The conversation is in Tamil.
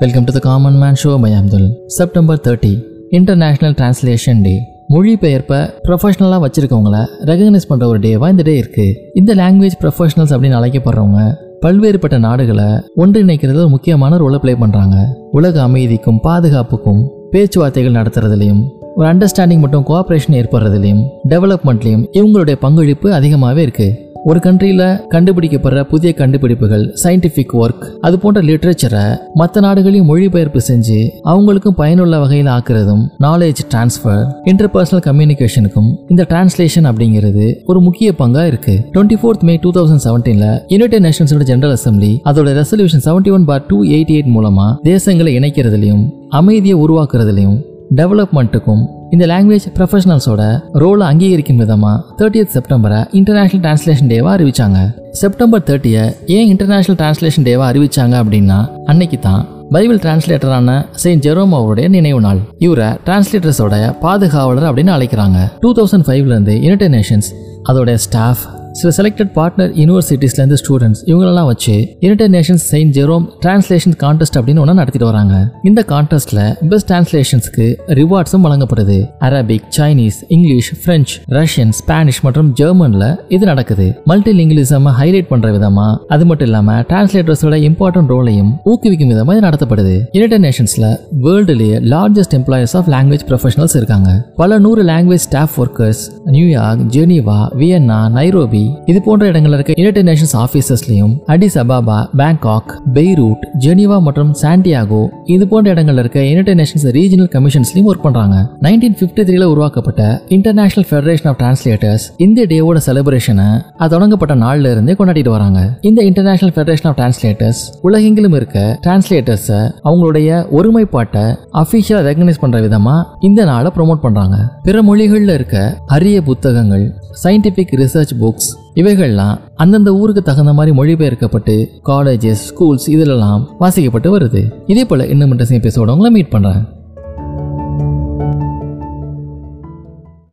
Welcome to the common man show by Abdul September thirty international translation day மொழிபெயர்ப்பை ப்ரொஃபஷனலாக வச்சுருக்கவங்கள ரெகக்னைஸ் பண்ணுற ஒரு டேவாக இந்த டே இருக்குது இந்த லாங்குவேஜ் ப்ரொஃபஷனல்ஸ் அப்படின்னு அழைக்கப்படுறவங்க பல்வேறுபட்ட நாடுகளை ஒன்றிணைக்கிறது ஒரு முக்கியமான ரோலை ப்ளே பண்ணுறாங்க உலக அமைதிக்கும் பாதுகாப்புக்கும் பேச்சுவார்த்தைகள் நடத்துறதுலையும் ஒரு அண்டர்ஸ்டாண்டிங் மற்றும் கோஆப்ரேஷன் ஏற்படுறதுலையும் டெவலப்மெண்ட்லையும் இவங்களுடைய பங்களிப்பு அதிகமாகவே இருக்குது ஒரு கண்ட்ரியில் கண்டுபிடிக்கப்படுற புதிய கண்டுபிடிப்புகள் சயின்டிஃபிக் ஒர்க் அது போன்ற லிட்ரேச்சரை மற்ற நாடுகளையும் மொழிபெயர்ப்பு செஞ்சு அவங்களுக்கும் பயனுள்ள வகையில் ஆக்குறதும் நாலேஜ் டிரான்ஸ்ஃபர் இன்டர்பர்சனல் கம்யூனிகேஷனுக்கும் இந்த டிரான்ஸ்லேஷன் அப்படிங்கிறது ஒரு முக்கிய பங்கா இருக்கு. Twenty fourth May two thousand செவன்டீன்ல United நேஷன்ஸோட ஜெனரல் அசம்பிளி அதோட resolution seventy one bar two eighty eight மூலமா தேசங்களை இணைக்கிறதுலையும் அமைதியை உருவாக்குறதுலையும் டெவலப்மெண்ட்டுக்கும் இந்த லாங்குவேஜ் ப்ரொஃபஷனல்ஸோட ரோலை அங்கீகரிக்கும் விதமாக தேர்ட்டியத் செப்டம்பரை இன்டர்நேஷனல் டிரான்ஸ்லேஷன் டேவாக அறிவிச்சாங்க. செப்டம்பர் தேர்ட்டியை ஏன் இன்டர்நேஷனல் டிரான்ஸ்லேஷன் டேவாக அறிவிச்சாங்க அப்படின்னா அன்னைக்கு தான் பைபிள் டிரான்ஸ்லேட்டரான செயின்ட் ஜெரோம் அவருடைய நினைவு நாள். இவரை டிரான்ஸ்லேட்டர்ஸோட பாதுகாவலர் அப்படின்னு அழைக்கிறாங்க. டூ தௌசண்ட் ஃபைவ்லேருந்து யுனைடெட் நேஷன்ஸ் அதோட ஸ்டாஃப் சில செலக்டட் பார்ட்னர் யூனிவர்சிட்டிஸ்லேருந்து ஸ்டூடெண்ட்ஸ் இவங்களெல்லாம் வச்சு United Nations Saint Jerome translation contest அப்படின்னு ஒன்று நடத்திட்டு வராங்க. இந்த கான்டெஸ்ட்ல பெஸ்ட் டிரான்ஸ்லேஷன்ஸ்க்கு ரிவார்ட்ஸும் வழங்கப்படுது. Arabic Chinese English French Russian Spanish மற்றும் ஜெர்மன்ல இது நடக்குது. மல்டி லிங்குலிசம் ஹைலைட் பண்ற விதமா அது மட்டும் இல்லாம டிரான்ஸ்லேட்டர்ஸோட இம்பார்ட்டன்ட் ரோலையும் ஊக்குவிக்கும் விதமா இது நடத்தப்படுது. யுனைடெட் நேஷன்ஸ்ல வேர்ல்டுலேயே largest employers of language professionals இருக்காங்க. பல நூறு language staff workers New York Geneva Vienna Nairobi இது போன்ற இடங்களில் இருக்க United Nations ஆஃபீஸஸ்லையும் Addis Ababa Bangkok Beirut Geneva மற்றும் சாண்டியாகோ இது போன்ற இடங்களில் இருக்க யுனைடெட் நேஷன்ஸ் ரீஜனல் கமிஷன்ஸ்லையும் ஒர்க் பண்றாங்க. நைன்டீன் பிப்டி த்ரீல உருவாக்கப்பட்ட இன்டர்நேஷனல் ஃபெடரேஷன் ஆஃப் டிரான்ஸ்லேட்டர்ஸ் இந்த டேவோட செலிப்ரேஷனை அது தொடங்கப்பட்ட நாள்ல இருந்தே கொண்டாடிட்டு வராங்க. இந்த இன்டர்நேஷனல் ஃபெடரேஷன் ஆஃப் டிரான்ஸ்லேட்டர்ஸ் உலகெங்கிலும் இருக்க டிரான்ஸ்லேட்டர்ஸை அவங்களுடைய ஒருமைப்பாட்டை அஃபிஷியலாக ரெகனைஸ் பண்ற விதமா இந்த நாளை ப்ரொமோட் பண்றாங்க. பிற மொழிகளில் இருக்க அரிய புத்தகங்கள் சயின்டிபிக் ரிசர்ச் புக்ஸ் இவைகள்லாம் அந்தந்த ஊருக்கு தகுந்த மாதிரி மொழிபெயர்க்கப்பட்டு காலேஜஸ் ஸ்கூல்ஸ் இதிலெல்லாம் வாசிக்கப்பட்டு வருது. இதே போல இன்னும் இன்ட்ரெஸ்டிங் எபிசோட உங்களை மீட் பண்ணுறேன்